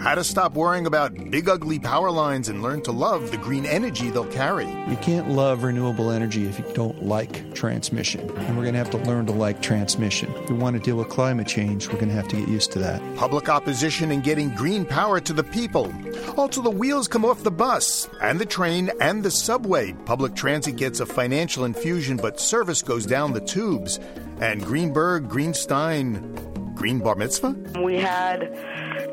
How to stop worrying about big ugly power lines and learn to love the green energy they'll carry. You can't love renewable energy if you don't like transmission. And we're going to have to learn to like transmission. If we want to deal with climate change, we're going to have to get used to that. Public opposition and getting green power to the people. Also, the wheels come off the bus and the train and the subway. Public transit gets a financial infusion, but service goes down the tubes. And Greenberg, Greenstein, Green Bar Mitzvah? We had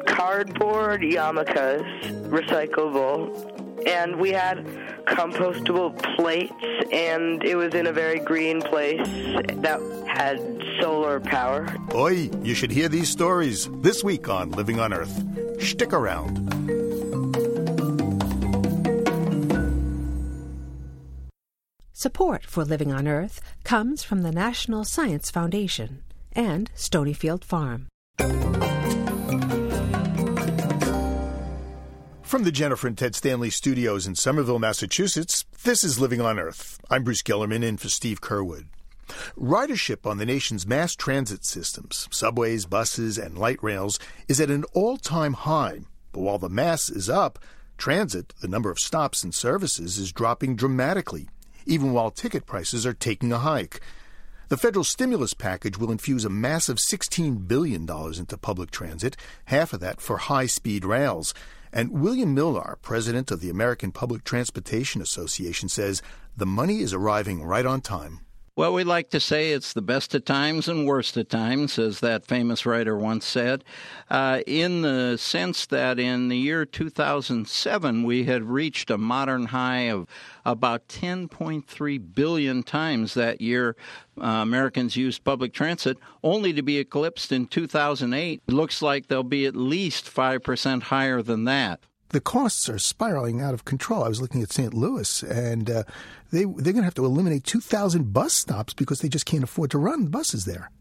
cardboard yarmulkes, recyclable, and we had compostable plates, and it was in a very green place that had solar power. Oi, you should hear these stories this week on Living on Earth. Stick around. Support for Living on Earth comes from the National Science Foundation and Stonyfield Farm. From the Jennifer and Ted Stanley studios in Somerville, Massachusetts, this is Living on Earth. I'm Bruce Gellerman in for Steve Curwood. Ridership on the nation's mass transit systems, subways, buses, and light rails, is at an all time high. But while the mass is up, transit, the number of stops and services, is dropping dramatically, even while ticket prices are taking a hike. The federal stimulus package will infuse a massive $16 billion into public transit, half of that for high speed rails. And William Millar, president of the American Public Transportation Association, says the money is arriving right on time. Well, we like to say it's the best of times and worst of times, as that famous writer once said, uh, in the sense that in the year 2007, we had reached a modern high of about 10.3 billion times that year. Uh, Americans used public transit, only to be eclipsed in 2008. It looks like they'll be at least 5% higher than that the costs are spiraling out of control. I was looking at St. Louis, and uh, they they're going to have to eliminate two thousand bus stops because they just can't afford to run buses there.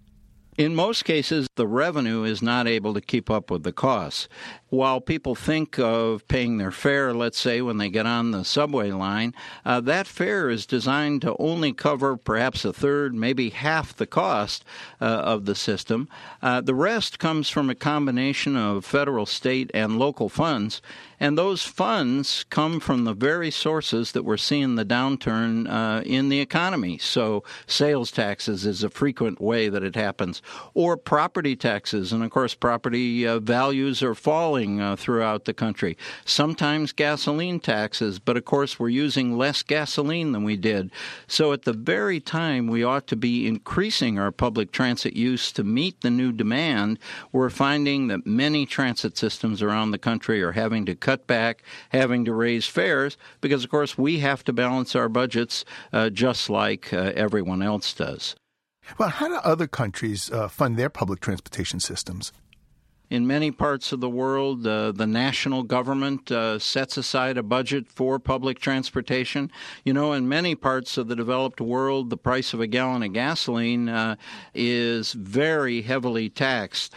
In most cases, the revenue is not able to keep up with the costs. While people think of paying their fare, let's say, when they get on the subway line, uh, that fare is designed to only cover perhaps a third, maybe half the cost uh, of the system. Uh, the rest comes from a combination of federal, state, and local funds. And those funds come from the very sources that we're seeing the downturn uh, in the economy. So, sales taxes is a frequent way that it happens, or property taxes. And of course, property uh, values are falling uh, throughout the country. Sometimes gasoline taxes, but of course, we're using less gasoline than we did. So, at the very time we ought to be increasing our public transit use to meet the new demand, we're finding that many transit systems around the country are having to cut back, having to raise fares, because of course we have to balance our budgets uh, just like uh, everyone else does. Well, how do other countries uh, fund their public transportation systems? In many parts of the world, uh, the national government uh, sets aside a budget for public transportation. You know, in many parts of the developed world, the price of a gallon of gasoline uh, is very heavily taxed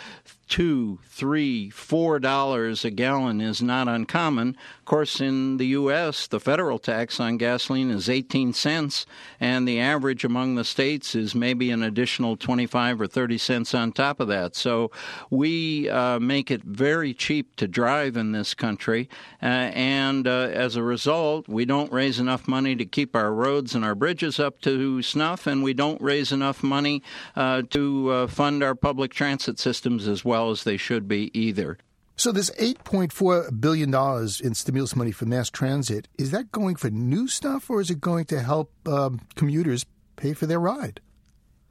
two, three, four dollars a gallon is not uncommon. Course, in the U.S., the federal tax on gasoline is 18 cents, and the average among the states is maybe an additional 25 or 30 cents on top of that. So we uh, make it very cheap to drive in this country, uh, and uh, as a result, we don't raise enough money to keep our roads and our bridges up to snuff, and we don't raise enough money uh, to uh, fund our public transit systems as well as they should be either. So this $8.4 billion in stimulus money for mass transit, is that going for new stuff or is it going to help um, commuters pay for their ride?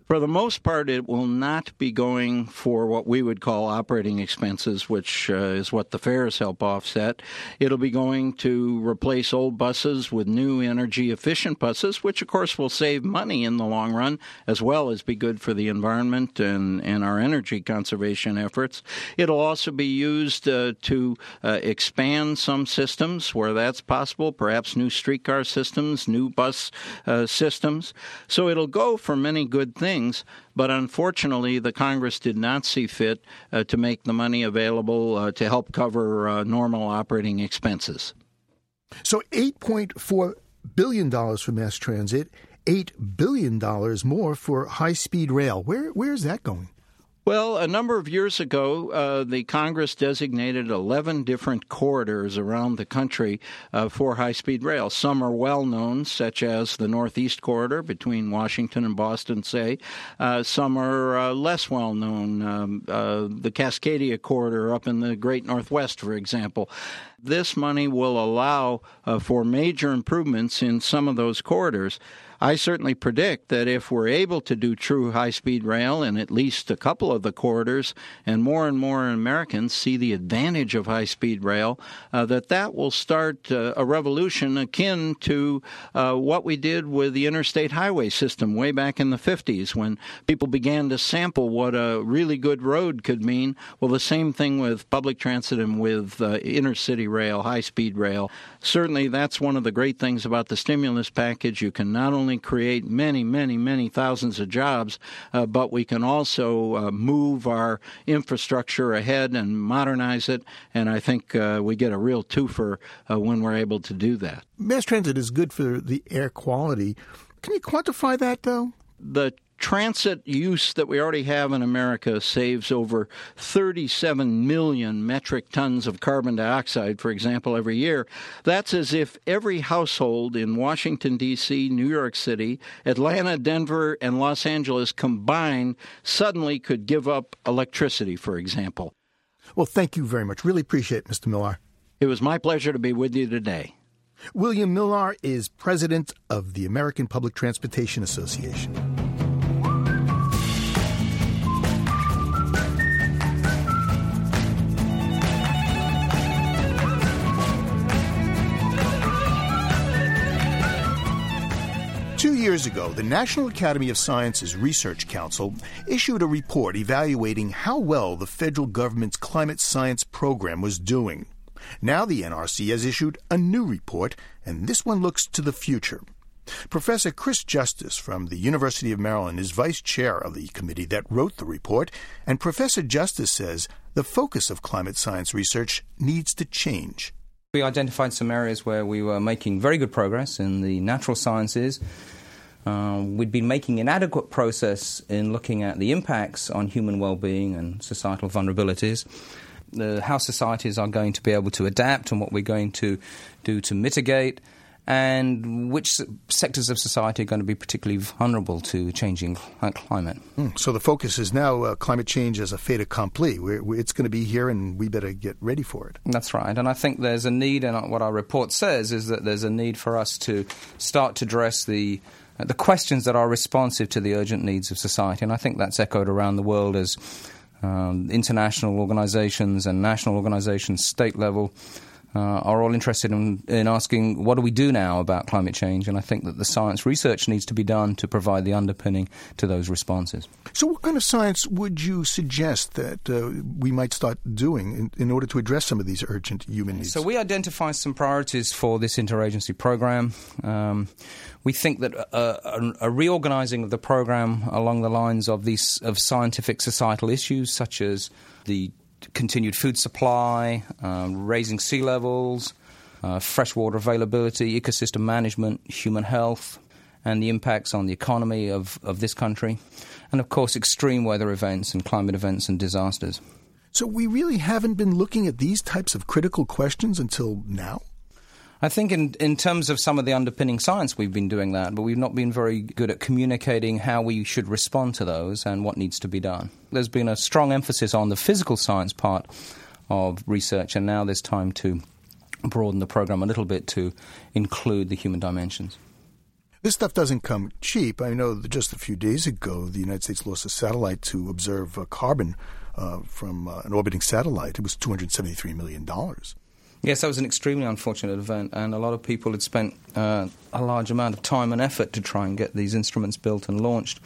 For the most part, it will not be going for what we would call operating expenses, which uh, is what the fares help offset. It'll be going to replace old buses with new energy efficient buses, which of course will save money in the long run, as well as be good for the environment and, and our energy conservation efforts. It'll also be used uh, to uh, expand some systems where that's possible, perhaps new streetcar systems, new bus uh, systems. So it'll go for many good things things, but unfortunately, the Congress did not see fit uh, to make the money available uh, to help cover uh, normal operating expenses. So, $8.4 billion for mass transit, $8 billion more for high speed rail. Where, where is that going? Well, a number of years ago, uh, the Congress designated 11 different corridors around the country uh, for high speed rail. Some are well known, such as the Northeast Corridor between Washington and Boston, say. Uh, some are uh, less well known, um, uh, the Cascadia Corridor up in the Great Northwest, for example. This money will allow uh, for major improvements in some of those corridors. I certainly predict that if we're able to do true high speed rail in at least a couple of the corridors, and more and more Americans see the advantage of high speed rail, uh, that that will start uh, a revolution akin to uh, what we did with the interstate highway system way back in the 50s when people began to sample what a really good road could mean. Well, the same thing with public transit and with uh, intercity rail, high speed rail. Certainly, that's one of the great things about the stimulus package. You can not only only create many, many, many thousands of jobs, uh, but we can also uh, move our infrastructure ahead and modernize it. And I think uh, we get a real twofer uh, when we're able to do that. Mass transit is good for the air quality. Can you quantify that, though? The transit use that we already have in America saves over 37 million metric tons of carbon dioxide, for example, every year. That's as if every household in Washington, D.C., New York City, Atlanta, Denver, and Los Angeles combined suddenly could give up electricity, for example. Well, thank you very much. Really appreciate it, Mr. Millar. It was my pleasure to be with you today. William Millar is president of the American Public Transportation Association. Years ago, the National Academy of Sciences Research Council issued a report evaluating how well the federal government's climate science program was doing. Now the NRC has issued a new report, and this one looks to the future. Professor Chris Justice from the University of Maryland is vice chair of the committee that wrote the report, and Professor Justice says the focus of climate science research needs to change. We identified some areas where we were making very good progress in the natural sciences. Uh, we'd been making inadequate progress in looking at the impacts on human well-being and societal vulnerabilities. How societies are going to be able to adapt and what we're going to do to mitigate and which sectors of society are going to be particularly vulnerable to changing climate. Mm, so the focus is now uh, climate change as a fait accompli. We're, we're, it's going to be here, and we better get ready for it. That's right, and I think there's a need, and what our report says is that there's a need for us to start to address the uh, the questions that are responsive to the urgent needs of society, and I think that's echoed around the world as um, international organizations and national organizations, state level uh, are all interested in, in asking what do we do now about climate change, and I think that the science research needs to be done to provide the underpinning to those responses. So, what kind of science would you suggest that uh, we might start doing in, in, order to address some of these urgent human needs? So, we identify some priorities for this interagency program. Um, we think that a, a, a, reorganizing of the program along the lines of these of scientific societal issues, such as the continued food supply, um, raising sea levels, uh, freshwater availability, ecosystem management, human health, and the impacts on the economy of, of this country, and of course, extreme weather events and climate events and disasters. So, we really haven't been looking at these types of critical questions until now? I think in, in terms of some of the underpinning science, we've been doing that, but we've not been very good at communicating how we should respond to those and what needs to be done. There's been a strong emphasis on the physical science part of research, and now there's time to broaden the program a little bit to include the human dimensions. This stuff doesn't come cheap. I know just a few days ago, the United States lost a satellite to observe uh, carbon uh, from uh, an orbiting satellite. It was $273 million. Yes, that was an extremely unfortunate event, and a lot of people had spent uh, a large amount of time and effort to try and get these instruments built and launched,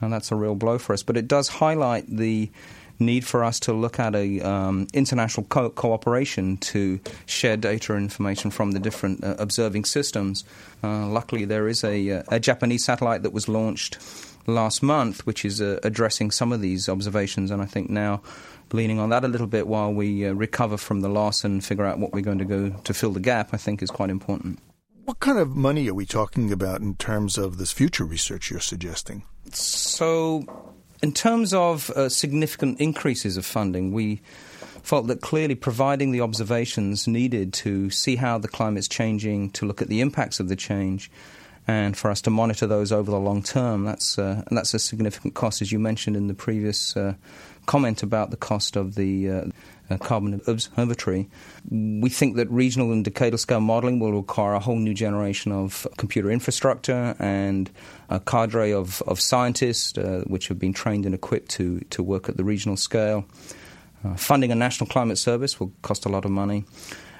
and that's a real blow for us. But it does highlight the need for us to look at a um, international co- cooperation to share data and information from the different uh, observing systems. Uh, luckily, there is a, uh, a, Japanese satellite that was launched last month, which is uh, addressing some of these observations, and I think now leaning on that a little bit while we uh, recover from the loss and figure out what we're going to go to fill the gap, I think is quite important. What kind of money are we talking about in terms of this future research you're suggesting? So, in terms of uh, significant increases of funding, we felt that clearly providing the observations needed to see how the climate's changing, to look at the impacts of the change, and for us to monitor those over the long term, that's uh, that's a significant cost, as you mentioned in the previous uh, comment about the cost of the uh, uh, Carbon Observatory. We think that regional and decadal scale modeling will require a whole new generation of computer infrastructure and a cadre of, of scientists uh, which have been trained and equipped to, to work at the regional scale. Uh, funding a national climate service will cost a lot of money.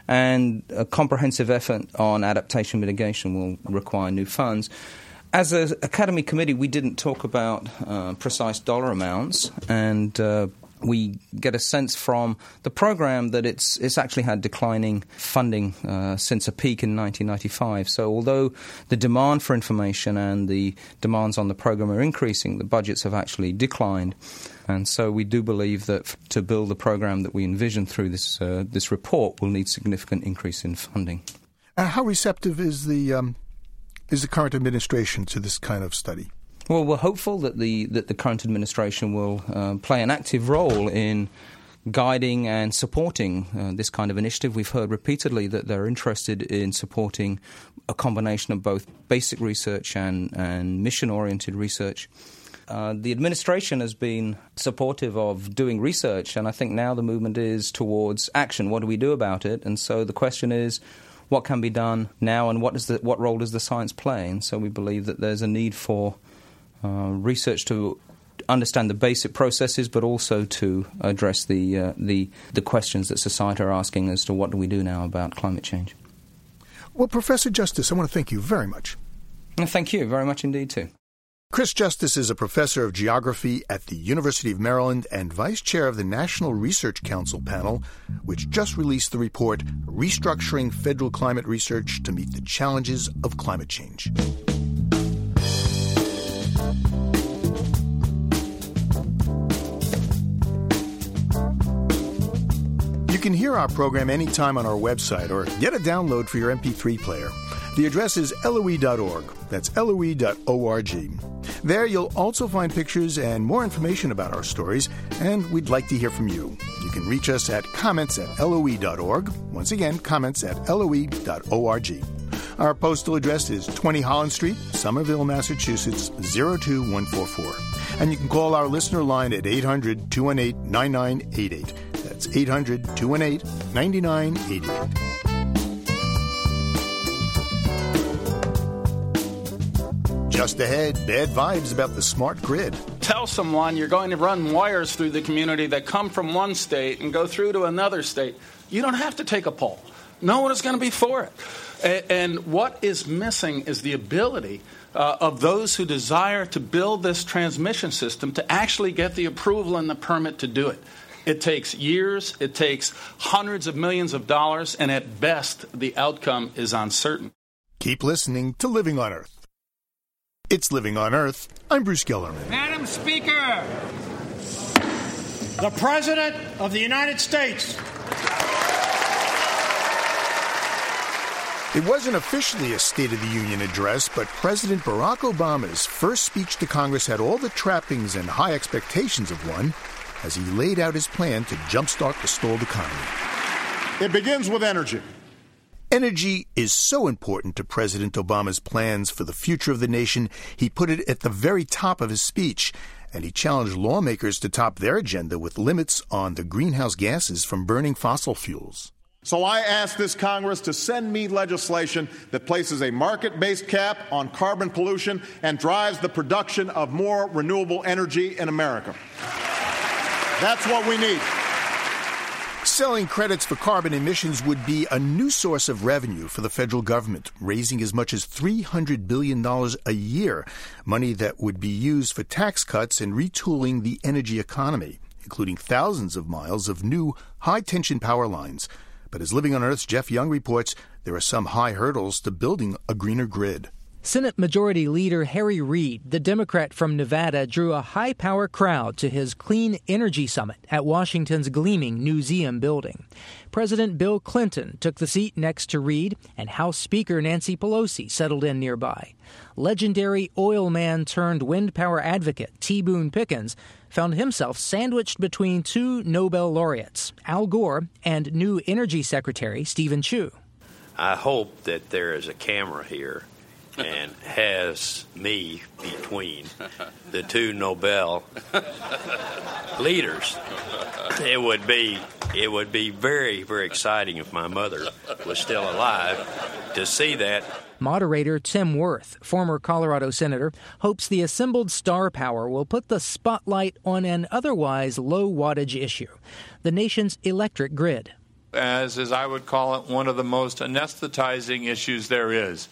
And a comprehensive effort on adaptation mitigation will require new funds. As an academy committee, we didn't talk about uh, precise dollar amounts, and uh, we get a sense from the program that it's it's actually had declining funding uh, since a peak in 1995. So although the demand for information and the demands on the program are increasing, the budgets have actually declined. And so we do believe that to build the program that we envision through this uh, this report will need significant increase in funding. Uh, how receptive is the um, is the current administration to this kind of study? Well, we're hopeful that the that the current administration will uh, play an active role in guiding and supporting uh, this kind of initiative. We've heard repeatedly that they're interested in supporting a combination of both basic research and, and mission oriented research. Uh, the administration has been supportive of doing research, and I think now the movement is towards action. What do we do about it? And so the question is what can be done now, and what, is the, what role does the science play? And so we believe that there's a need for research to understand the basic processes, but also to address the, uh, the, the questions that society are asking as to what do we do now about climate change. Well, Professor Justice, I want to thank you very much. thank you very much indeed, too. Chris Justice is a professor of geography at the University of Maryland and vice chair of the National Research Council panel, which just released the report Restructuring Federal Climate Research to Meet the Challenges of Climate Change. Can hear our program anytime on our website or get a download for your MP3 player. The address is loe.org. That's loe.org. There you'll also find pictures and more information about our stories, and we'd like to hear from you. You can reach us at comments at loe.org. Once again, comments at loe.org. Our postal address is 20 Holland Street, Somerville, Massachusetts 02144. And you can call our listener line at 800 218 9988. That's 800 218 9988. Just ahead, bad vibes about the smart grid. Tell someone you're going to run wires through the community that come from one state and go through to another state. You don't have to take a poll. No one is going to be for it. And what is missing is the ability uh, of those who desire to build this transmission system to actually get the approval and the permit to do it. It takes years, it takes hundreds of millions of dollars, and at best, the outcome is uncertain. Keep listening to Living on Earth. It's Living on Earth. I'm Bruce Gellerman. Madam Speaker, the President of the United States. It wasn't officially a State of the Union address, but President Barack Obama's first speech to Congress had all the trappings and high expectations of one as he laid out his plan to jumpstart the stalled economy. It begins with energy. Energy is so important to President Obama's plans for the future of the nation, he put it at the very top of his speech, and he challenged lawmakers to top their agenda with limits on the greenhouse gases from burning fossil fuels. So I ask this Congress to send me legislation that places a market based cap on carbon pollution and drives the production of more renewable energy in America. That's what we need. Selling credits for carbon emissions would be a new source of revenue for the federal government, raising as much as $300 billion a year, money that would be used for tax cuts and retooling the energy economy, including thousands of miles of new high tension power lines. But as Living on Earth's Jeff Young reports, there are some high hurdles to building a greener grid. Senate Majority Leader Harry Reid, the Democrat from Nevada, drew a high power crowd to his Clean Energy Summit at Washington's gleaming Newseum building. President Bill Clinton took the seat next to Reid, and House Speaker Nancy Pelosi settled in nearby. Legendary oil man turned wind power advocate T. Boone Pickens found himself sandwiched between two Nobel laureates, Al Gore and new Energy Secretary Steven Chu. I hope that there is a camera here and has me between the two Nobel leaders. It would be it would be very very exciting if my mother was still alive to see that. Moderator Tim Wirth, former Colorado senator, hopes the assembled star power will put the spotlight on an otherwise low wattage issue, the nation's electric grid. As, as I would call it, one of the most anesthetizing issues there is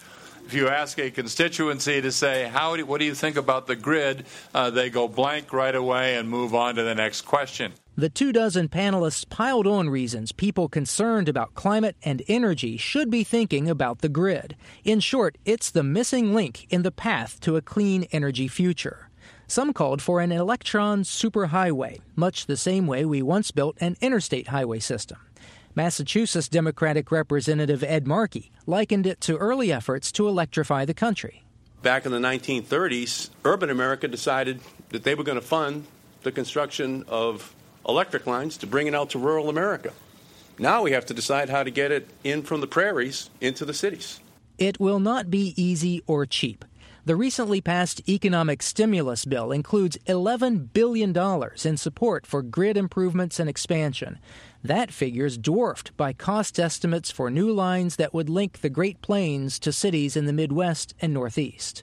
if you ask a constituency to say, How do, what do you think about the grid, uh, they go blank right away and move on to the next question. The two dozen panelists piled on reasons people concerned about climate and energy should be thinking about the grid. In short, it's the missing link in the path to a clean energy future. Some called for an electron superhighway, much the same way we once built an interstate highway system. Massachusetts Democratic Representative Ed Markey likened it to early efforts to electrify the country. Back in the 1930s, urban America decided that they were going to fund the construction of electric lines to bring it out to rural America. Now we have to decide how to get it in from the prairies into the cities. It will not be easy or cheap. The recently passed economic stimulus bill includes $11 billion in support for grid improvements and expansion. That figure is dwarfed by cost estimates for new lines that would link the Great Plains to cities in the Midwest and Northeast.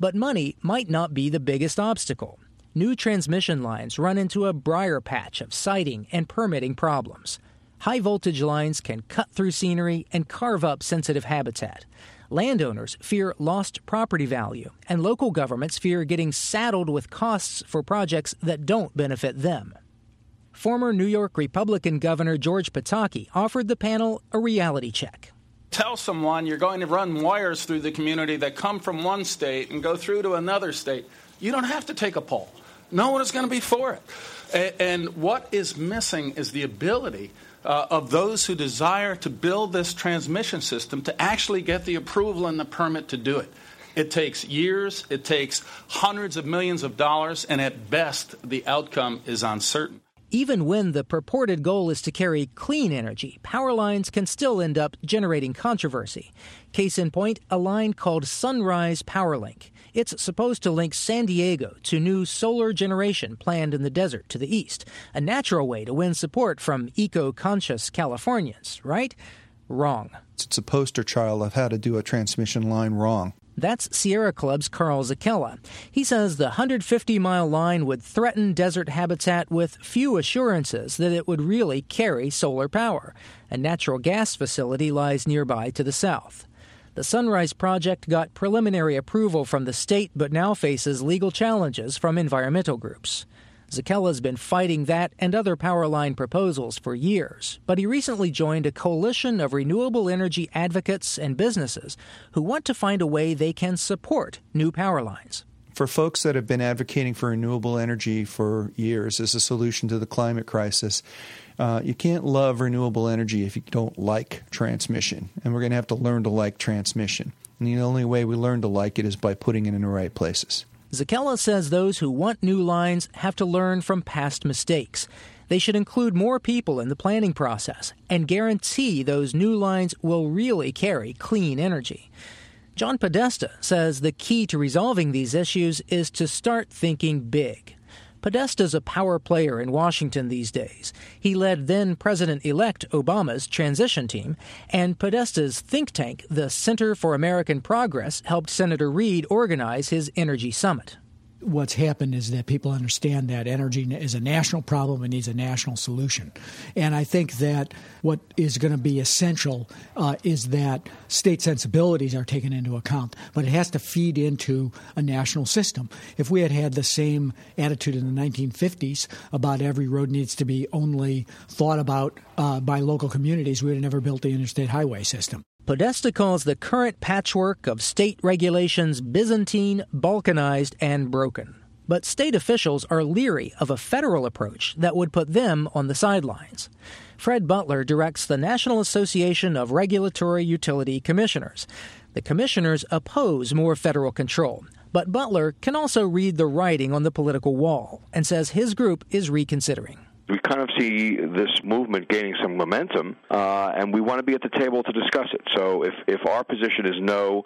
But money might not be the biggest obstacle. New transmission lines run into a briar patch of siting and permitting problems. High voltage lines can cut through scenery and carve up sensitive habitat. Landowners fear lost property value, and local governments fear getting saddled with costs for projects that don't benefit them. Former New York Republican Governor George Pataki offered the panel a reality check. Tell someone you're going to run wires through the community that come from one state and go through to another state. You don't have to take a poll. No one is going to be for it. And what is missing is the ability uh, of those who desire to build this transmission system to actually get the approval and the permit to do it. It takes years, it takes hundreds of millions of dollars, and at best, the outcome is uncertain. Even when the purported goal is to carry clean energy, power lines can still end up generating controversy. Case in point, a line called Sunrise Powerlink. It's supposed to link San Diego to new solar generation planned in the desert to the east, a natural way to win support from eco conscious Californians, right? Wrong. It's a poster child of how to do a transmission line wrong. That's Sierra Club's Carl Zichella. He says the 150 mile line would threaten desert habitat with few assurances that it would really carry solar power. A natural gas facility lies nearby to the south. The Sunrise Project got preliminary approval from the state but now faces legal challenges from environmental groups. Zichella's been fighting that and other power line proposals for years, but he recently joined a coalition of renewable energy advocates and businesses who want to find a way they can support new power lines. For folks that have been advocating for renewable energy for years as a solution to the climate crisis, uh, you can't love renewable energy if you don't like transmission. And we're going to have to learn to like transmission. And the only way we learn to like it is by putting it in the right places. Zichella says those who want new lines have to learn from past mistakes. They should include more people in the planning process and guarantee those new lines will really carry clean energy. John Podesta says the key to resolving these issues is to start thinking big. Podesta's a power player in Washington these days. He led then President elect Obama's transition team, and Podesta's think tank, the Center for American Progress, helped Senator Reid organize his energy summit what's happened is that people understand that energy is a national problem and needs a national solution. And I think that what is going to be essential uh, is that state sensibilities are taken into account, but it has to feed into a national system. If we had had the same attitude in the 1950s about every road needs to be only thought about uh, by local communities, we would have never built the interstate highway system. Podesta calls the current patchwork of state regulations Byzantine, balkanized, and broken. But state officials are leery of a federal approach that would put them on the sidelines. Fred Butler directs the National Association of Regulatory Utility Commissioners. The commissioners oppose more federal control, but Butler can also read the writing on the political wall and says his group is reconsidering we kind of see this movement gaining some momentum, uh, and we want to be at the table to discuss it. So if, if our position is no,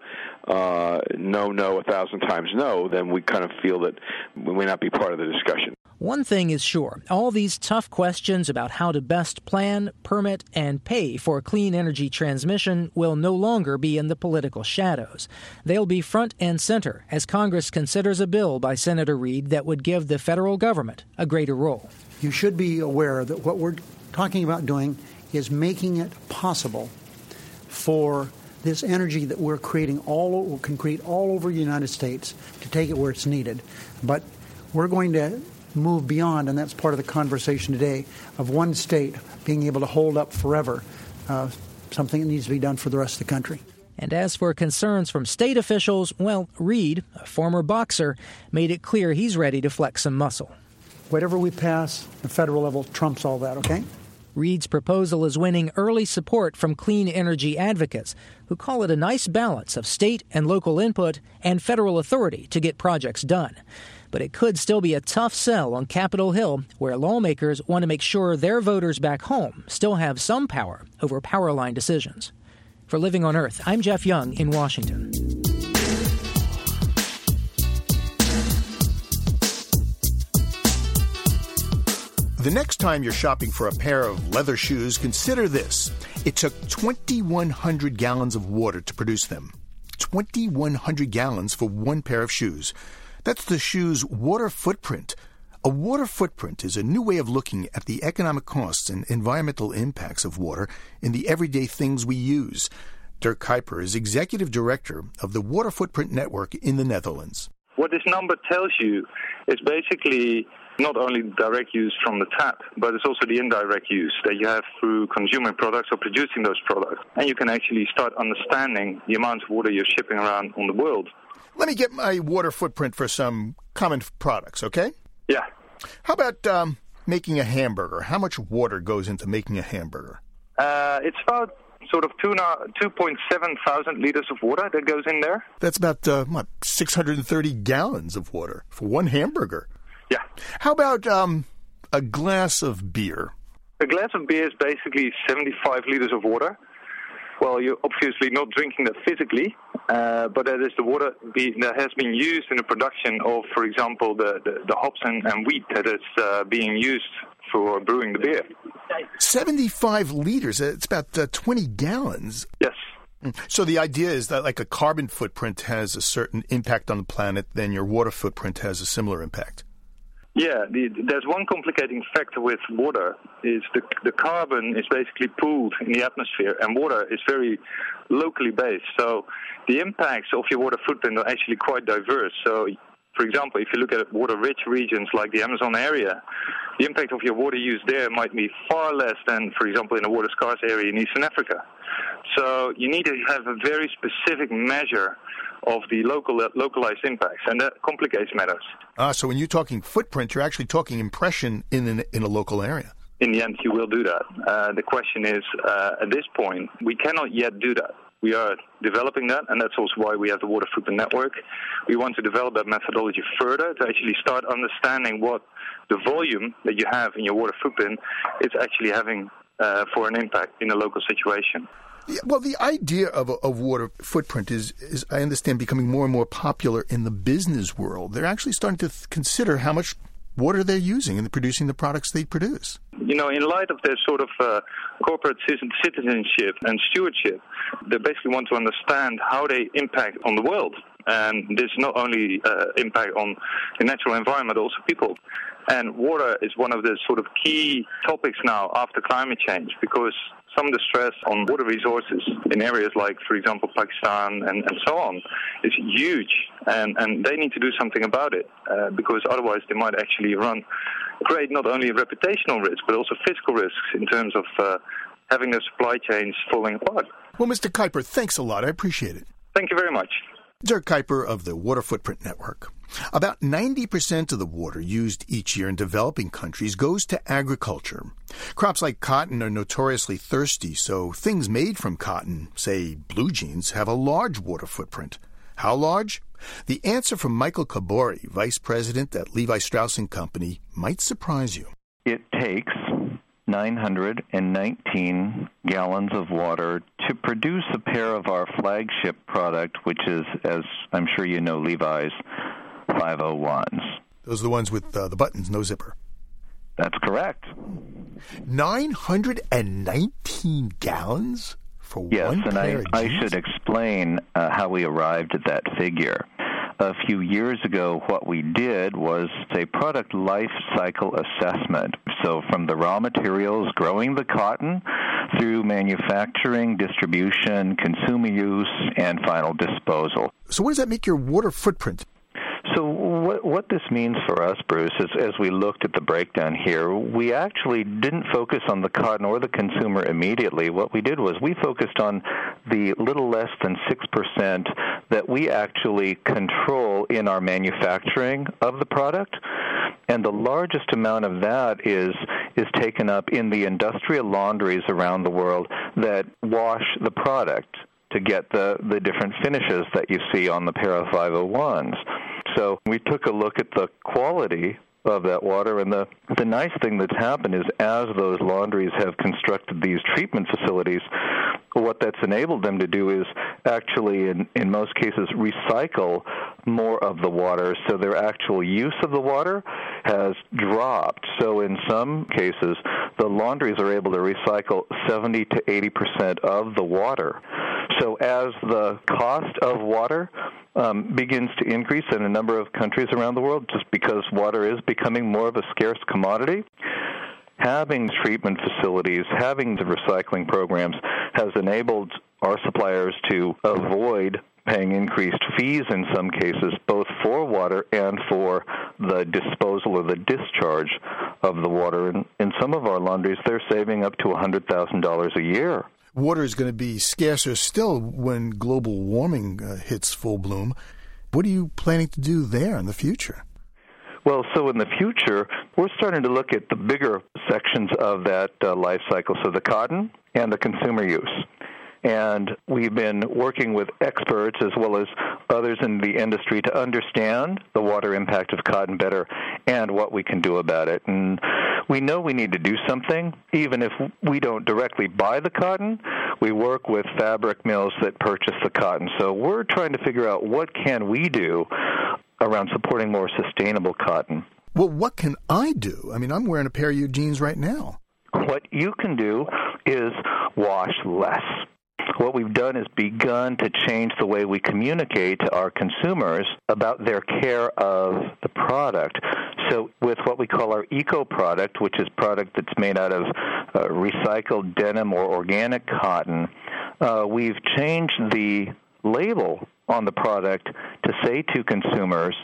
uh, no, no, a thousand times no, then we kind of feel that we may not be part of the discussion. One thing is sure all these tough questions about how to best plan, permit, and pay for clean energy transmission will no longer be in the political shadows. They'll be front and center as Congress considers a bill by Senator Reid that would give the federal government a greater role you should be aware that what we're talking about doing is making it possible for this energy that we're creating all can create all over the United States to take it where it's needed. But we're going to move beyond, and that's part of the conversation today, of one state being able to hold up forever uh, something that needs to be done for the rest of the country. And as for concerns from state officials, well, Reid, a former boxer, made it clear he's ready to flex some muscle. Whatever we pass, the federal level trumps all that, okay? Reid's proposal is winning early support from clean energy advocates who call it a nice balance of state and local input and federal authority to get projects done. But it could still be a tough sell on Capitol Hill, where lawmakers want to make sure their voters back home still have some power over power line decisions. For Living on Earth, I'm Jeff Young in Washington. The next time you're shopping for a pair of leather shoes, consider this. It took 2,100 gallons of water to produce them. 2,100 gallons for one pair of shoes. That's the shoe's water footprint. A water footprint is a new way of looking at the economic costs and environmental impacts of water in the everyday things we use. Derk Kuiper is executive director of the Water Footprint Network in the Netherlands. What this number tells you is basically not only direct use from the tap, but it's also the indirect use that you have through consuming products or producing those products. And you can actually start understanding the amount of water you're shipping around on the world. Let me get my water footprint for some common products, okay? Yeah. How about um, making a hamburger? How much water goes into making a hamburger? Uh, it's about sort of 2.7 thousand liters of water that goes in there. That's about, uh, what, 630 gallons of water for one hamburger. Yeah. How about um, a glass of beer? A glass of beer is basically 75 liters of water. Well, you're obviously not drinking that physically, uh, but that is the water be, that has been used in the production of, for example, the, the, the hops and, and, wheat that is uh, being used for brewing the beer. 75 liters, it's about uh, 20 gallons. Yes. Mm. So the idea is that like a carbon footprint has a certain impact on the planet, then your water footprint has a similar impact. Yeah, the, there's one complicating factor with water is the, the carbon is basically pooled in the atmosphere, and water is very locally based. So the impacts of your water footprint are actually quite diverse. So, for example, if you look at water-rich regions like the Amazon area, the impact of your water use there might be far less than, for example, in a water-scarce area in Eastern Africa. So you need to have a very specific measure of the local localized impacts, and that complicates matters. Ah, so when you're talking footprint, you're actually talking impression in an, in a local area. In the end, you will do that. Uh, the question is, uh, at this point, we cannot yet do that. We are developing that, and that's also why we have the Water Footprint Network. We want to develop that methodology further to actually start understanding what the volume that you have in your water footprint is actually having uh, for an impact in a local situation. Well, the idea of of water footprint is, is, I understand, becoming more and more popular in the business world. They're actually starting to th- consider how much water they're using in producing the products they produce. You know, in light of their sort of uh, corporate citizenship and stewardship, they basically want to understand how they impact on the world. And this not only uh, impact on the natural environment, also people. And water is one of the sort of key topics now after climate change because some of the stress on water resources in areas like, for example, Pakistan and, and so on is huge. And, and they need to do something about it uh, because otherwise they might actually run, create not only reputational risk but also fiscal risks in terms of uh, having their supply chains falling apart. Well, Mr. Kuiper, thanks a lot. I appreciate it. Thank you very much. Derk Kuiper of the Water Footprint Network. About 90% of the water used each year in developing countries goes to agriculture. Crops like cotton are notoriously thirsty, so things made from cotton, say blue jeans, have a large water footprint. How large? The answer from Michael Kobori, Vice President at Levi Strauss & Company, might surprise you. It takes 919 gallons of water to produce a pair of our flagship product, which is, as I'm sure you know, Levi's 501s. Those are the ones with uh, the buttons, no zipper. That's correct. 919 gallons for yes, one and pair I, of I should explain uh, how we arrived at that figure a few years ago, what we did was a product life cycle assessment. So, from the raw materials growing the cotton through manufacturing, distribution, consumer use, and final disposal. So, what does that make your water footprint? What this means for us, Bruce, is as we looked at the breakdown here, we actually didn't focus on the cotton or the consumer immediately. What we did was we focused on the little less than six percent that we actually control in our manufacturing of the product. And the largest amount of that is is taken up in the industrial laundries around the world that wash the product to get the, the different finishes that you see on the pair of 501s. So we took a look at the quality of that water. And the, the nice thing that's happened is as those laundries have constructed these treatment facilities, what that's enabled them to do is actually, in, in most cases, recycle more of the water. So their actual use of the water has dropped. So in some cases, the laundries are able to recycle 70 to 80 percent of the water. So as the cost of water um, begins to increase in a number of countries around the world, just because water is becoming more of a scarce commodity, having treatment facilities, having the recycling programs has enabled our suppliers to avoid paying increased fees in some cases, both for water and for the disposal or the discharge of the water. And in some of our laundries, they're saving up to $100,000 a year. Water is going to be scarcer still when global warming uh, hits full bloom. What are you planning to do there in the future? Well, so in the future, we're starting to look at the bigger sections of that uh, life cycle, so the cotton and the consumer use. And we've been working with experts as well as others in the industry to understand the water impact of cotton better and what we can do about it. And we know we need to do something, even if we don't directly buy the cotton. We work with fabric mills that purchase the cotton. So we're trying to figure out what can we do around supporting more sustainable cotton. Well, what can I do? I mean, I'm wearing a pair of your jeans right now. What you can do is wash less what we've done is begun to change the way we communicate to our consumers about their care of the product. So, with what we call our eco product, which is product that's made out of uh, recycled denim or organic cotton, uh, we've changed the label on the product to say to consumers,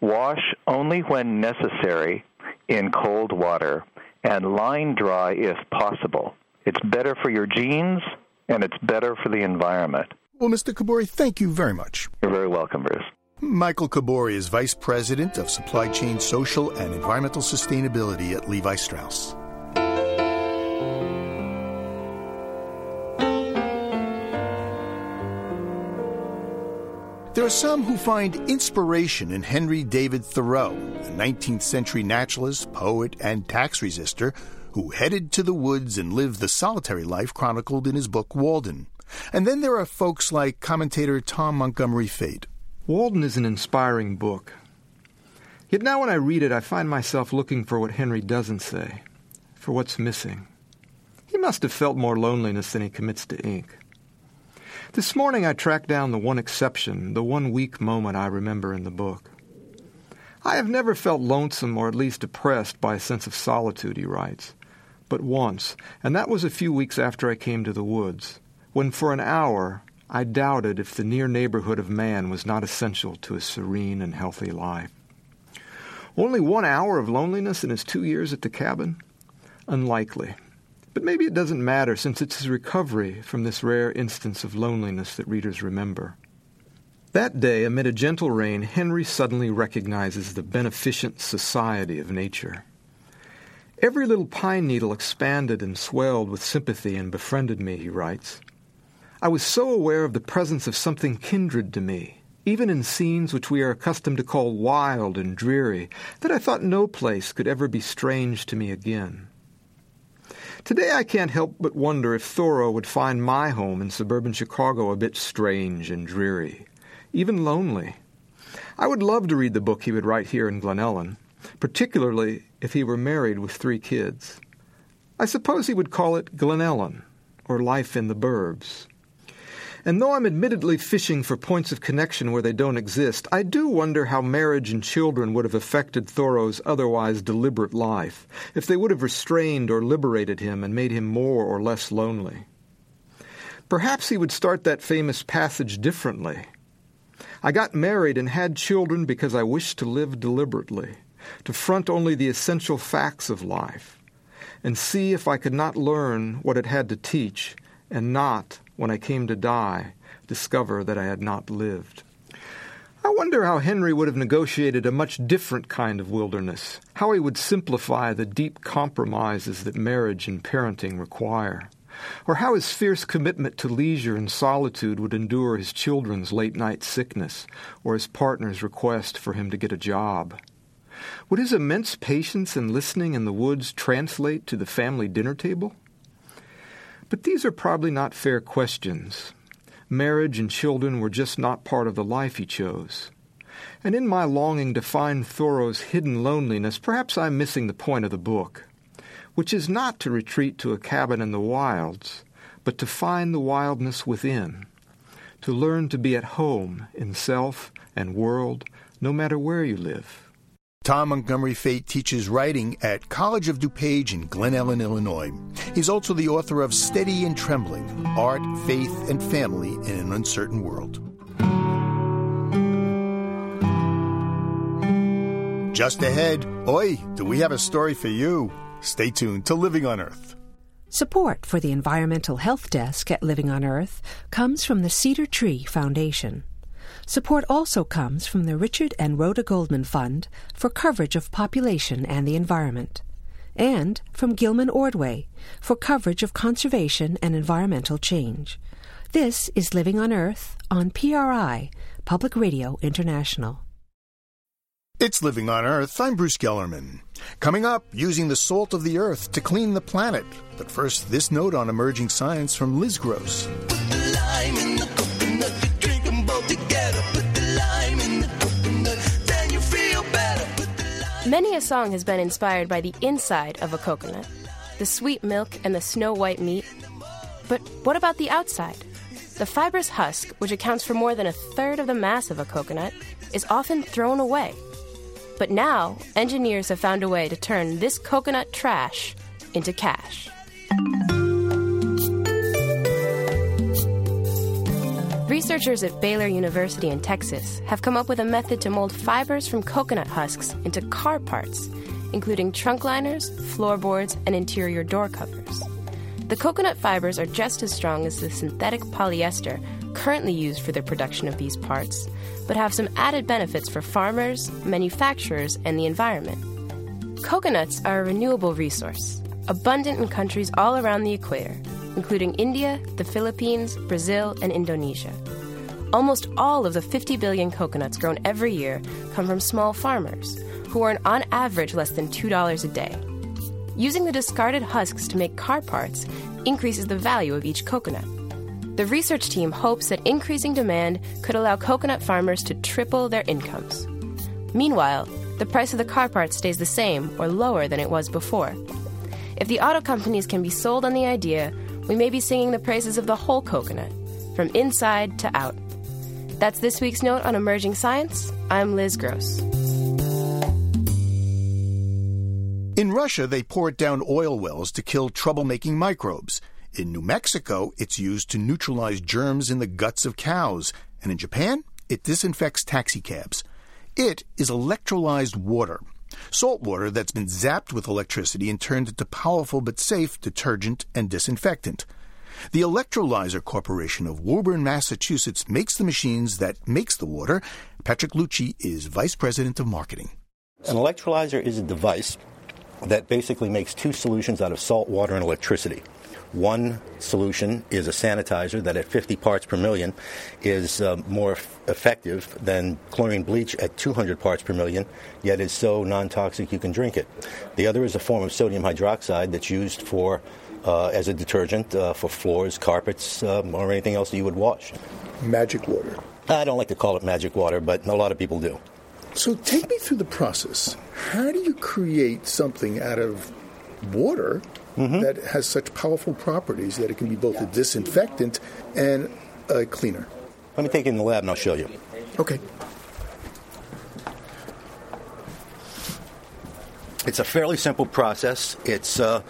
wash only when necessary in cold water and line dry if possible. It's better for your jeans and it's better for the environment. Well, Mr. Kobori, thank you very much. You're very welcome, Bruce. Michael Kobori is Vice President of Supply Chain Social and Environmental Sustainability at Levi Strauss. There are some who find inspiration in Henry David Thoreau, the 19th century naturalist, poet, and tax resister who headed to the woods and lived the solitary life chronicled in his book Walden. And then there are folks like commentator Tom Montgomery Fate. Walden is an inspiring book. Yet now when I read it, I find myself looking for what Henry doesn't say, for what's missing. He must have felt more loneliness than he commits to ink. This morning I tracked down the one exception, the one weak moment I remember in the book. I have never felt lonesome or at least depressed by a sense of solitude, he writes, but once, and that was a few weeks after I came to the woods, when for an hour I doubted if the near neighborhood of man was not essential to a serene and healthy life. Only one hour of loneliness in his two years at the cabin? Unlikely. But maybe it doesn't matter since it's his recovery from this rare instance of loneliness that readers remember. That day, amid a gentle rain, Henry suddenly recognizes the beneficent society of nature. Every little pine needle expanded and swelled with sympathy and befriended me, he writes. I was so aware of the presence of something kindred to me, even in scenes which we are accustomed to call wild and dreary, that I thought no place could ever be strange to me again. Today I can't help but wonder if Thoreau would find my home in suburban Chicago a bit strange and dreary, even lonely. I would love to read the book he would write here in Glen Ellyn, particularly if he were married with three kids. I suppose he would call it Glen Ellyn, or Life in the Burbs. And though I'm admittedly fishing for points of connection where they don't exist, I do wonder how marriage and children would have affected Thoreau's otherwise deliberate life, if they would have restrained or liberated him and made him more or less lonely. Perhaps he would start that famous passage differently. I got married and had children because I wished to live deliberately, to front only the essential facts of life, and see if I could not learn what it had to teach and not when I came to die, discover that I had not lived. I wonder how Henry would have negotiated a much different kind of wilderness, how he would simplify the deep compromises that marriage and parenting require, or how his fierce commitment to leisure and solitude would endure his children's late night sickness or his partner's request for him to get a job. Would his immense patience and listening in the woods translate to the family dinner table? But these are probably not fair questions. Marriage and children were just not part of the life he chose. And in my longing to find Thoreau's hidden loneliness, perhaps I'm missing the point of the book, which is not to retreat to a cabin in the wilds, but to find the wildness within, to learn to be at home in self and world, no matter where you live. Tom Montgomery Fate teaches writing at College of DuPage in Glen Ellyn, Illinois. He's also the author of Steady and Trembling Art, Faith, and Family in an Uncertain World. Just ahead, oi, do we have a story for you? Stay tuned to Living on Earth. Support for the Environmental Health Desk at Living on Earth comes from the Cedar Tree Foundation. Support also comes from the Richard and Rhoda Goldman Fund for coverage of population and the environment, and from Gilman Ordway for coverage of conservation and environmental change. This is Living on Earth on PRI, Public Radio International. It's Living on Earth. I'm Bruce Gellerman. Coming up, using the salt of the earth to clean the planet. But first, this note on emerging science from Liz Gross. Many a song has been inspired by the inside of a coconut the sweet milk and the snow white meat. But what about the outside? The fibrous husk, which accounts for more than a third of the mass of a coconut, is often thrown away. But now, engineers have found a way to turn this coconut trash into cash. Researchers at Baylor University in Texas have come up with a method to mold fibers from coconut husks into car parts, including trunk liners, floorboards, and interior door covers. The coconut fibers are just as strong as the synthetic polyester currently used for the production of these parts, but have some added benefits for farmers, manufacturers, and the environment. Coconuts are a renewable resource, abundant in countries all around the equator including India, the Philippines, Brazil, and Indonesia. Almost all of the 50 billion coconuts grown every year come from small farmers, who earn on average less than $2 a day. Using the discarded husks to make car parts increases the value of each coconut. The research team hopes that increasing demand could allow coconut farmers to triple their incomes. Meanwhile, the price of the car part stays the same or lower than it was before. If the auto companies can be sold on the idea, we may be singing the praises of the whole coconut, from inside to out. That's this week's note on emerging science. I'm Liz Gross. In Russia, they pour it down oil wells to kill troublemaking microbes. In New Mexico, it's used to neutralize germs in the guts of cows. And in Japan, it disinfects taxicabs. It is electrolyzed water. Salt water that's been zapped with electricity and turned into powerful but safe detergent and disinfectant. The Electrolyzer Corporation of Woburn, Massachusetts makes the machines that makes the water. Patrick Lucci is Vice President of Marketing. An electrolyzer is a device that basically makes two solutions out of salt water and electricity. One solution is a sanitizer that at 50 parts per million is uh, more f- effective than chlorine bleach at 200 parts per million, yet is so non toxic you can drink it. The other is a form of sodium hydroxide that's used for uh, as a detergent uh, for floors, carpets, um, or anything else that you would wash. Magic water. I don't like to call it magic water, but a lot of people do. So take me through the process. How do you create something out of water mm-hmm. that has such powerful properties that it can be both a disinfectant and a cleaner? Let me take it in the lab and I'll show you. Okay. It's a fairly simple process. It's uh,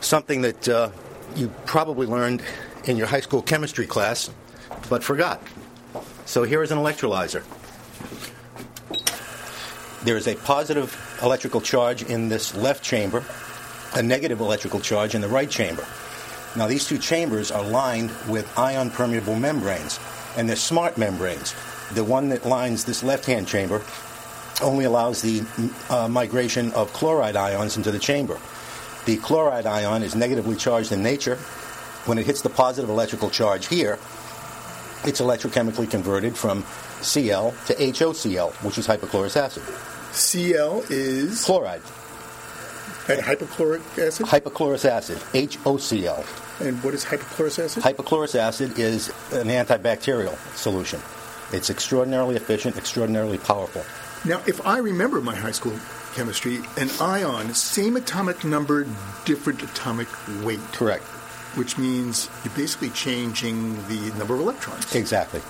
something that uh, you probably learned in your high school chemistry class, but forgot. So here is an electrolyzer. There is a positive electrical charge in this left chamber, a negative electrical charge in the right chamber. Now, these two chambers are lined with ion permeable membranes, and they're smart membranes. The one that lines this left hand chamber only allows the uh, migration of chloride ions into the chamber. The chloride ion is negatively charged in nature. When it hits the positive electrical charge here, it's electrochemically converted from Cl to HOCl, which is hypochlorous acid. Cl is chloride. And hypochloric acid? Hypochlorous acid, HOCl. And what is hypochlorous acid? Hypochlorous acid is an antibacterial solution. It's extraordinarily efficient, extraordinarily powerful. Now, if I remember my high school chemistry, an ion, same atomic number, different atomic weight. Correct. Which means you're basically changing the number of electrons. Exactly.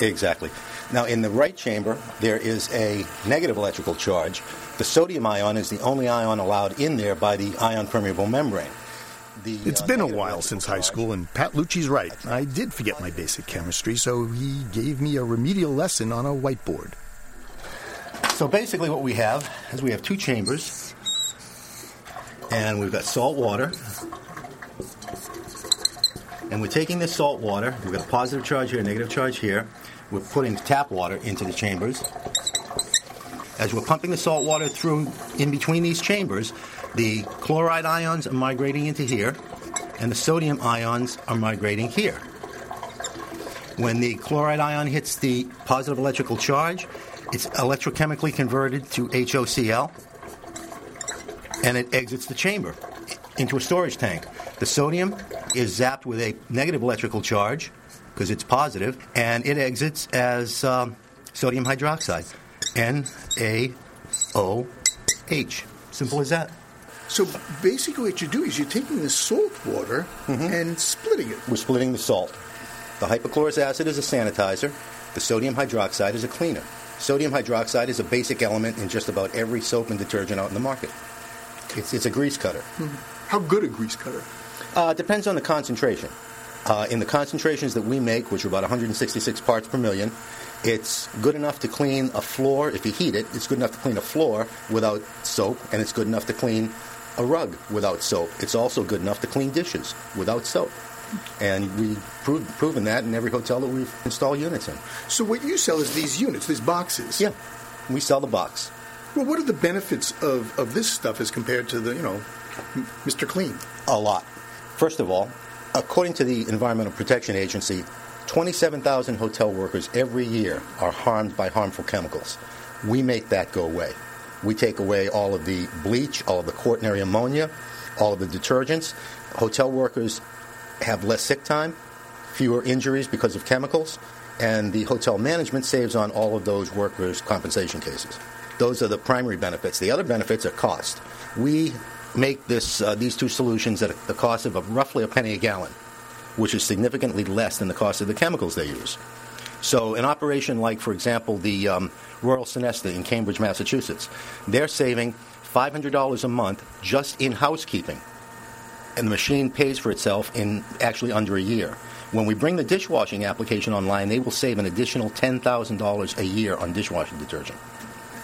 Exactly. Now, in the right chamber, there is a negative electrical charge. The sodium ion is the only ion allowed in there by the ion permeable membrane. The, it's uh, been a while since high school, and Pat Lucci's right. I did forget my basic chemistry, so he gave me a remedial lesson on a whiteboard. So basically, what we have is we have two chambers, and we've got salt water. And we're taking this salt water, we've got a positive charge here, a negative charge here, we're putting tap water into the chambers. As we're pumping the salt water through in between these chambers, the chloride ions are migrating into here, and the sodium ions are migrating here. When the chloride ion hits the positive electrical charge, it's electrochemically converted to HOCl, and it exits the chamber into a storage tank. The sodium is zapped with a negative electrical charge, because it's positive, and it exits as um, sodium hydroxide, NaOH. Simple as that. So basically, what you do is you're taking the salt water mm-hmm. and splitting it. We're splitting the salt. The hypochlorous acid is a sanitizer. The sodium hydroxide is a cleaner. Sodium hydroxide is a basic element in just about every soap and detergent out in the market. It's, it's a grease cutter. Mm-hmm. How good a grease cutter? Uh, depends on the concentration. Uh, in the concentrations that we make, which are about 166 parts per million, it's good enough to clean a floor. If you heat it, it's good enough to clean a floor without soap, and it's good enough to clean a rug without soap. It's also good enough to clean dishes without soap. And we've proved, proven that in every hotel that we've installed units in. So what you sell is these units, these boxes? Yeah, we sell the box. Well, what are the benefits of, of this stuff as compared to the, you know, Mr. Clean? A lot. First of all, According to the Environmental Protection Agency, 27,000 hotel workers every year are harmed by harmful chemicals. We make that go away. We take away all of the bleach, all of the quaternary ammonia, all of the detergents. Hotel workers have less sick time, fewer injuries because of chemicals, and the hotel management saves on all of those workers' compensation cases. Those are the primary benefits. The other benefits are cost. We make this uh, these two solutions at the cost of roughly a penny a gallon, which is significantly less than the cost of the chemicals they use. So, an operation like, for example, the um, Royal Sonesta in Cambridge, Massachusetts, they're saving $500 a month just in housekeeping, and the machine pays for itself in actually under a year. When we bring the dishwashing application online, they will save an additional $10,000 a year on dishwashing detergent.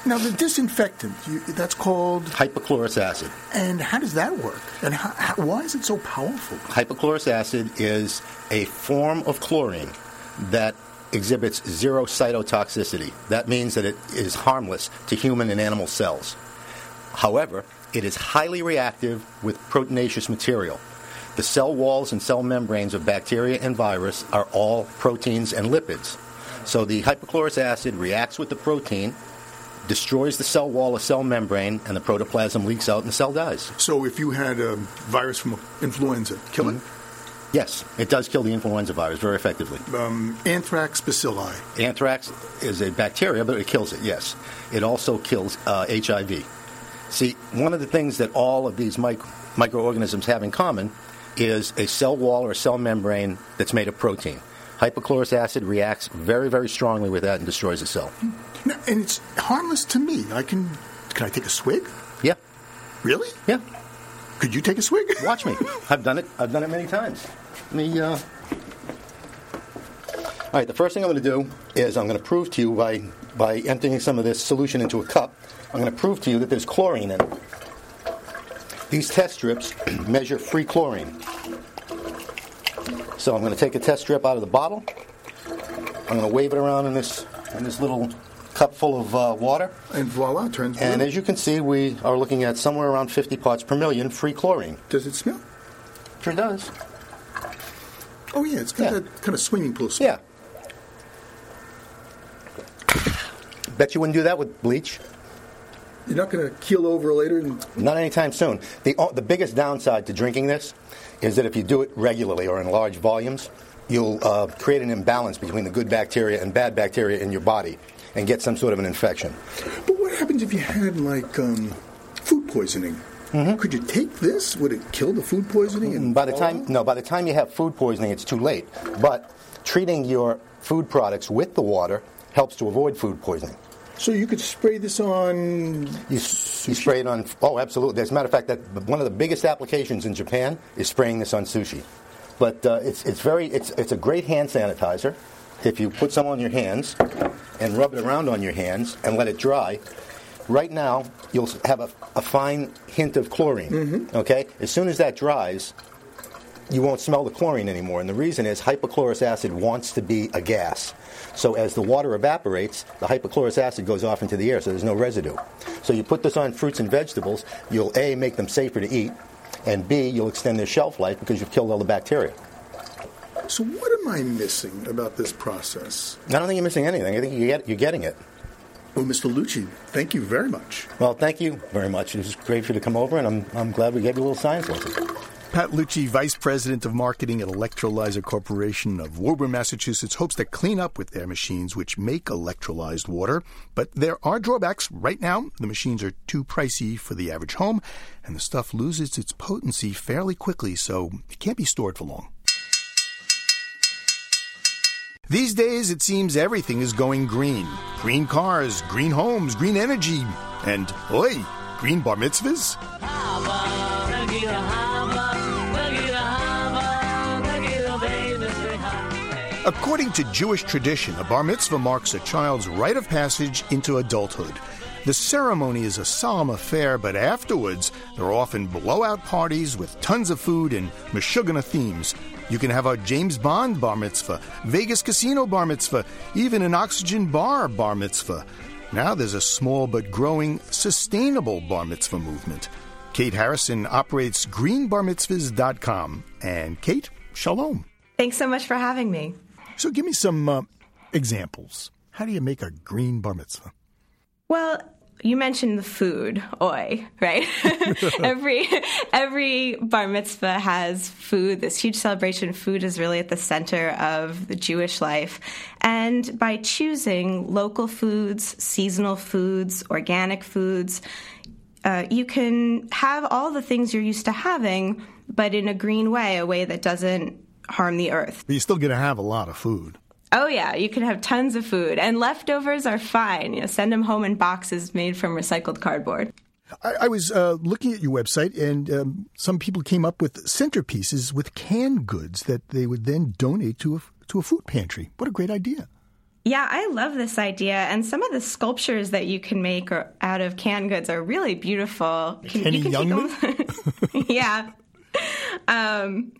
Now, the disinfectant, you, that's called hypochlorous acid. And how does that work? And how, how, why is it so powerful? Hypochlorous acid is a form of chlorine that exhibits zero cytotoxicity. That means that it is harmless to human and animal cells. However, it is highly reactive with proteinaceous material. The cell walls and cell membranes of bacteria and virus are all proteins and lipids. So the hypochlorous acid reacts with the protein destroys the cell wall, a cell membrane, and the protoplasm leaks out and the cell dies. So if you had a virus from influenza, kill mm-hmm. it? Yes, it does kill the influenza virus very effectively. Um, anthrax bacilli. Anthrax is a bacteria, but it kills it, yes. It also kills uh, HIV. See, one of the things that all of these mic- microorganisms have in common is a cell wall or a cell membrane that's made of protein. Hypochlorous acid reacts very, very strongly with that and destroys the cell. And it's harmless to me. I can. Can I take a swig? Yeah. Really? Yeah. Could you take a swig? Watch me. I've done it. I've done it many times. Let me. Uh... All right. The first thing I'm going to do is I'm going to prove to you by by emptying some of this solution into a cup. I'm going to prove to you that there's chlorine in it. These test strips measure free chlorine. So I'm going to take a test strip out of the bottle. I'm going to wave it around in this in this little cup full of uh, water. And voila, turns And as you can see, we are looking at somewhere around 50 parts per million free chlorine. Does it smell? Sure does. Oh, yeah, it's got yeah. that kind of swimming pool smell. Yeah. Bet you wouldn't do that with bleach. You're not going to keel over later? And... Not anytime soon. The, the biggest downside to drinking this is that if you do it regularly or in large volumes, you'll uh, create an imbalance between the good bacteria and bad bacteria in your body and get some sort of an infection. But what happens if you had like um, food poisoning? Mm-hmm. Could you take this? Would it kill the food poisoning? And by the time no, by the time you have food poisoning, it's too late. But treating your food products with the water helps to avoid food poisoning. So you could spray this on. You, you, spray it on. Oh, absolutely. As a matter of fact, that one of the biggest applications in Japan is spraying this on sushi. But uh, it's it's very it's it's a great hand sanitizer if you put some on your hands and rub it around on your hands and let it dry, right now you'll have a, a fine hint of chlorine. Mm-hmm. Okay? As soon as that dries, you won't smell the chlorine anymore. And the reason is hypochlorous acid wants to be a gas. So as the water evaporates, the hypochlorous acid goes off into the air, so there's no residue. So you put this on fruits and vegetables, you'll A, make them safer to eat, and B, you'll extend their shelf life because you've killed all the bacteria. So, what am I missing about this process? I don't think you're missing anything. I think you get, you're getting it. Well, Mr. Lucci, thank you very much. Well, thank you very much. It was great for you to come over, and I'm, I'm glad we gave you a little science lesson. Pat Lucci, Vice President of Marketing at Electrolyzer Corporation of Woburn, Massachusetts, hopes to clean up with their machines which make electrolyzed water. But there are drawbacks. Right now, the machines are too pricey for the average home, and the stuff loses its potency fairly quickly, so it can't be stored for long. These days, it seems everything is going green. Green cars, green homes, green energy, and, oi, green bar mitzvahs? According to Jewish tradition, a bar mitzvah marks a child's rite of passage into adulthood. The ceremony is a solemn affair, but afterwards, there are often blowout parties with tons of food and Meshuggah themes. You can have a James Bond bar mitzvah, Vegas casino bar mitzvah, even an oxygen bar bar mitzvah. Now there's a small but growing sustainable bar mitzvah movement. Kate Harrison operates greenbarmitzvahs.com. And Kate, shalom. Thanks so much for having me. So give me some uh, examples. How do you make a green bar mitzvah? Well, you mentioned the food, oi, right? every every bar mitzvah has food. This huge celebration. Food is really at the center of the Jewish life, and by choosing local foods, seasonal foods, organic foods, uh, you can have all the things you're used to having, but in a green way, a way that doesn't harm the earth. But you're still going to have a lot of food. Oh yeah, you can have tons of food, and leftovers are fine. You know, send them home in boxes made from recycled cardboard. I, I was uh, looking at your website, and um, some people came up with centerpieces with canned goods that they would then donate to a to a food pantry. What a great idea! Yeah, I love this idea, and some of the sculptures that you can make out of canned goods are really beautiful. Can, Henny you can Youngman? yeah. Um,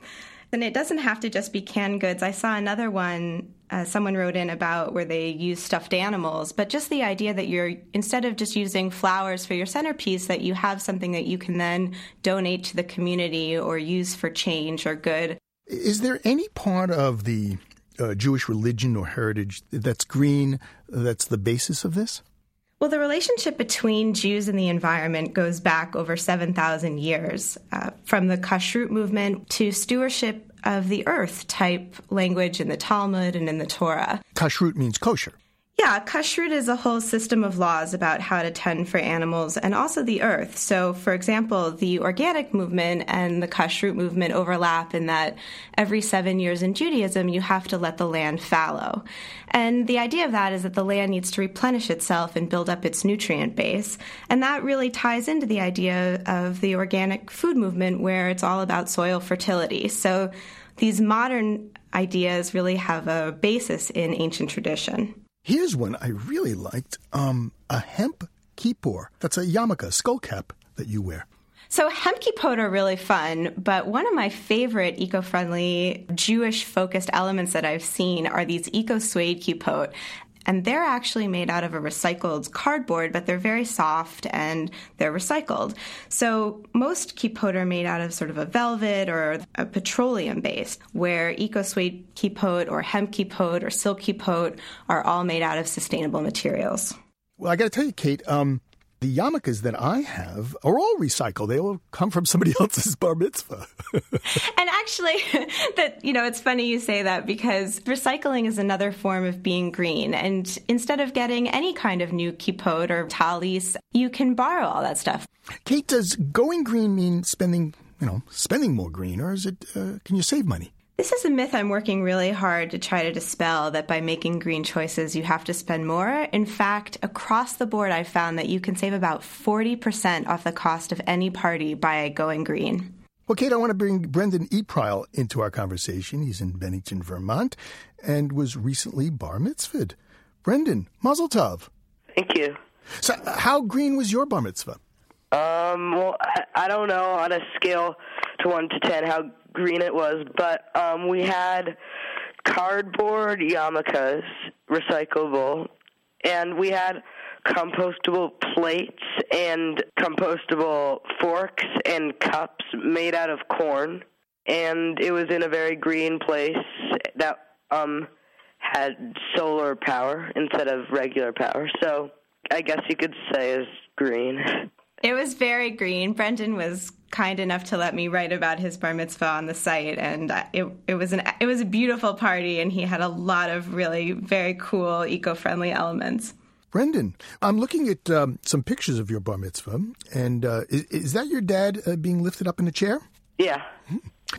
and it doesn't have to just be canned goods. I saw another one uh, someone wrote in about where they use stuffed animals, but just the idea that you're instead of just using flowers for your centerpiece, that you have something that you can then donate to the community or use for change or good. Is there any part of the uh, Jewish religion or heritage that's green that's the basis of this? Well, the relationship between Jews and the environment goes back over 7,000 years, uh, from the Kashrut movement to stewardship of the earth type language in the Talmud and in the Torah. Kashrut means kosher. Yeah, kashrut is a whole system of laws about how to tend for animals and also the earth. So, for example, the organic movement and the kashrut movement overlap in that every seven years in Judaism, you have to let the land fallow. And the idea of that is that the land needs to replenish itself and build up its nutrient base. And that really ties into the idea of the organic food movement, where it's all about soil fertility. So, these modern ideas really have a basis in ancient tradition. Here's one I really liked um, a hemp kippah. That's a yarmulke, skull cap that you wear. So hemp kippot are really fun, but one of my favorite eco-friendly Jewish-focused elements that I've seen are these eco-suede kippot and they're actually made out of a recycled cardboard, but they're very soft and they're recycled. So most kippot are made out of sort of a velvet or a petroleum base, where EcoSuede kippot or hemp kippot or silk kippot are all made out of sustainable materials. Well, I got to tell you, Kate, um, the yarmulkes that I have are all recycled. They all come from somebody else's bar mitzvah. and actually, that you know, it's funny you say that because recycling is another form of being green. And instead of getting any kind of new kippot or talis, you can borrow all that stuff. Kate, does going green mean spending, you know, spending more green, or is it? Uh, can you save money? This is a myth I'm working really hard to try to dispel that by making green choices, you have to spend more. In fact, across the board, I've found that you can save about 40% off the cost of any party by going green. Well, Kate, I want to bring Brendan Epryle into our conversation. He's in Bennington, Vermont, and was recently bar mitzvahed. Brendan, mazel tov. Thank you. So, how green was your bar mitzvah? Um, well, I, I don't know on a scale to 1 to 10 how green it was, but um, we had cardboard yarmulkes, recyclable, and we had compostable plates and compostable forks and cups made out of corn. And it was in a very green place that um, had solar power instead of regular power. So I guess you could say is green. It was very green. Brendan was kind enough to let me write about his bar mitzvah on the site, and it it was an it was a beautiful party, and he had a lot of really very cool eco friendly elements. Brendan, I'm looking at um, some pictures of your bar mitzvah, and uh, is, is, that your dad uh, being lifted up in a chair? Yeah.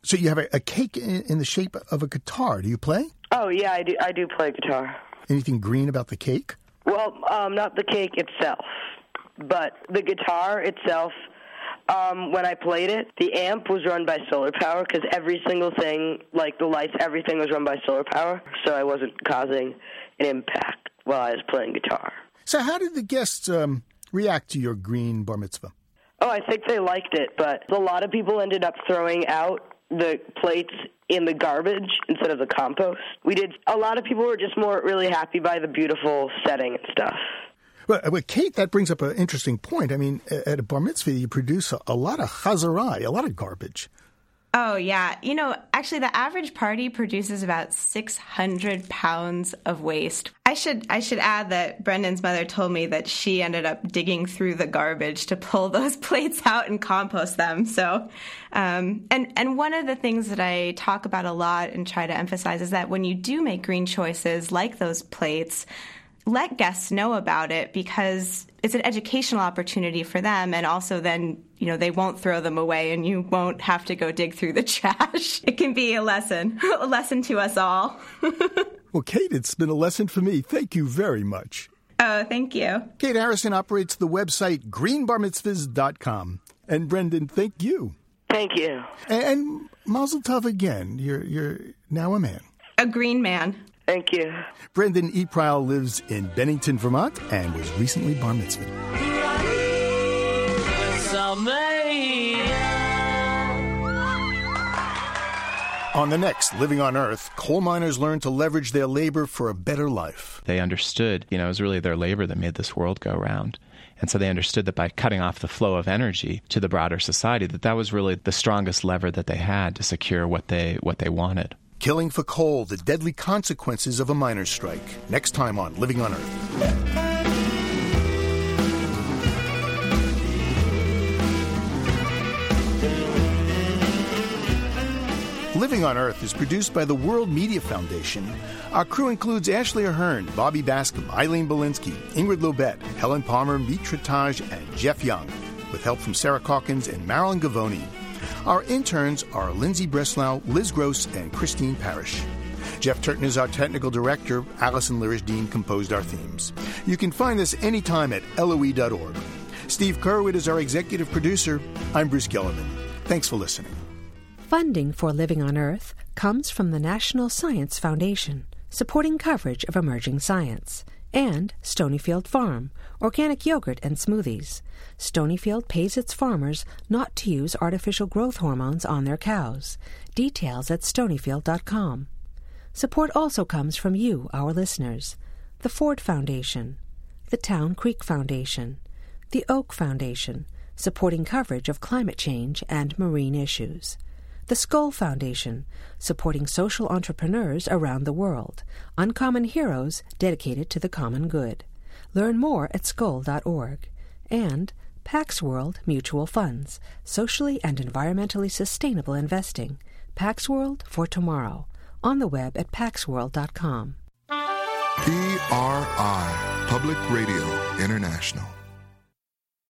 So you have a, a cake in, in, the shape of a guitar. Do you play? Oh yeah, I do. I do play guitar. Anything green about the cake? Well, um, not the cake itself but the guitar itself um, when I played it, the amp was run by solar power because every single thing, like the lights, everything was run by solar power. So I wasn't causing an impact while I was playing guitar. So, how did the guests um, react to your green bar mitzvah? Oh, I think they liked it, but a lot of people ended up throwing out the plates in the garbage instead of the compost. We did. A lot of people were just more really happy by the beautiful setting and stuff. Well, well, Kate, that brings up an interesting point. I mean, at a bar mitzvah, you produce a, a lot of chazarai, a lot of garbage. Oh, yeah. You know, actually, the average party produces about 600 pounds of waste. I should I should add that Brendan's mother told me that she ended up digging through the garbage to pull those plates out and compost them. So, um, and and one of the things that I talk about a lot and try to emphasize is that when you do make green choices like those plates, let guests know about it because it's an educational opportunity for them. And also then you know they won't throw them away and you won't have to go dig through the trash. It can be a lesson a lesson to us all. Well kate it's been a lesson for me. Thank you very much. Oh thank you. Kate harrison operates the website greenbarmitzvahs.com and brendan thank you. Thank you. And mazel tov again. You're you're now a man. A green man Thank you. Brendan Eprowl lives in Bennington, Vermont, and was recently bar mitzvahed. On the next Living on Earth, coal miners learn to leverage their labor for a better life. They understood, you know, it was really their labor that made this world go round. And so they understood that by cutting off the flow of energy to the broader society, that that was really the strongest lever that they had to secure what they what they wanted. Killing for coal, the deadly consequences of a miners' strike. Next time on Living on Earth. Living on Earth is produced by the World Media Foundation. Our crew includes Ashley Ahern, Bobby Bascomb, Eileen Bolinsky, Ingrid Lobet, Helen Palmer, Mitra Taj, and Jeff Young, with help from Sarah Calkins and Marilyn Govoni. Our interns are Lindsay Breslau, Liz Gross, and Christine Parrish. Jeff Turton is our technical director. Allison Lirish composed our themes. You can find us anytime at loe.org. Steve Curwood is our executive producer. I'm Bruce Gellerman. Thanks for listening. Funding for Living on Earth comes from the National Science Foundation, supporting coverage of emerging science, and Stonyfield Farm, organic yogurt and smoothies. Stonyfield pays its farmers not to use artificial growth hormones on their cows. Details at stonyfield.com. Support also comes from you, our listeners, the Ford Foundation, the Town Creek Foundation, the Oak Foundation, supporting coverage of climate change and marine issues the Skoll Foundation, supporting social entrepreneurs around the world, uncommon heroes dedicated to the common good. Learn more at skoll.org. And Pax World Mutual Funds, socially and environmentally sustainable investing. Pax World for tomorrow. On the web at paxworld.com. PRI, Public Radio International.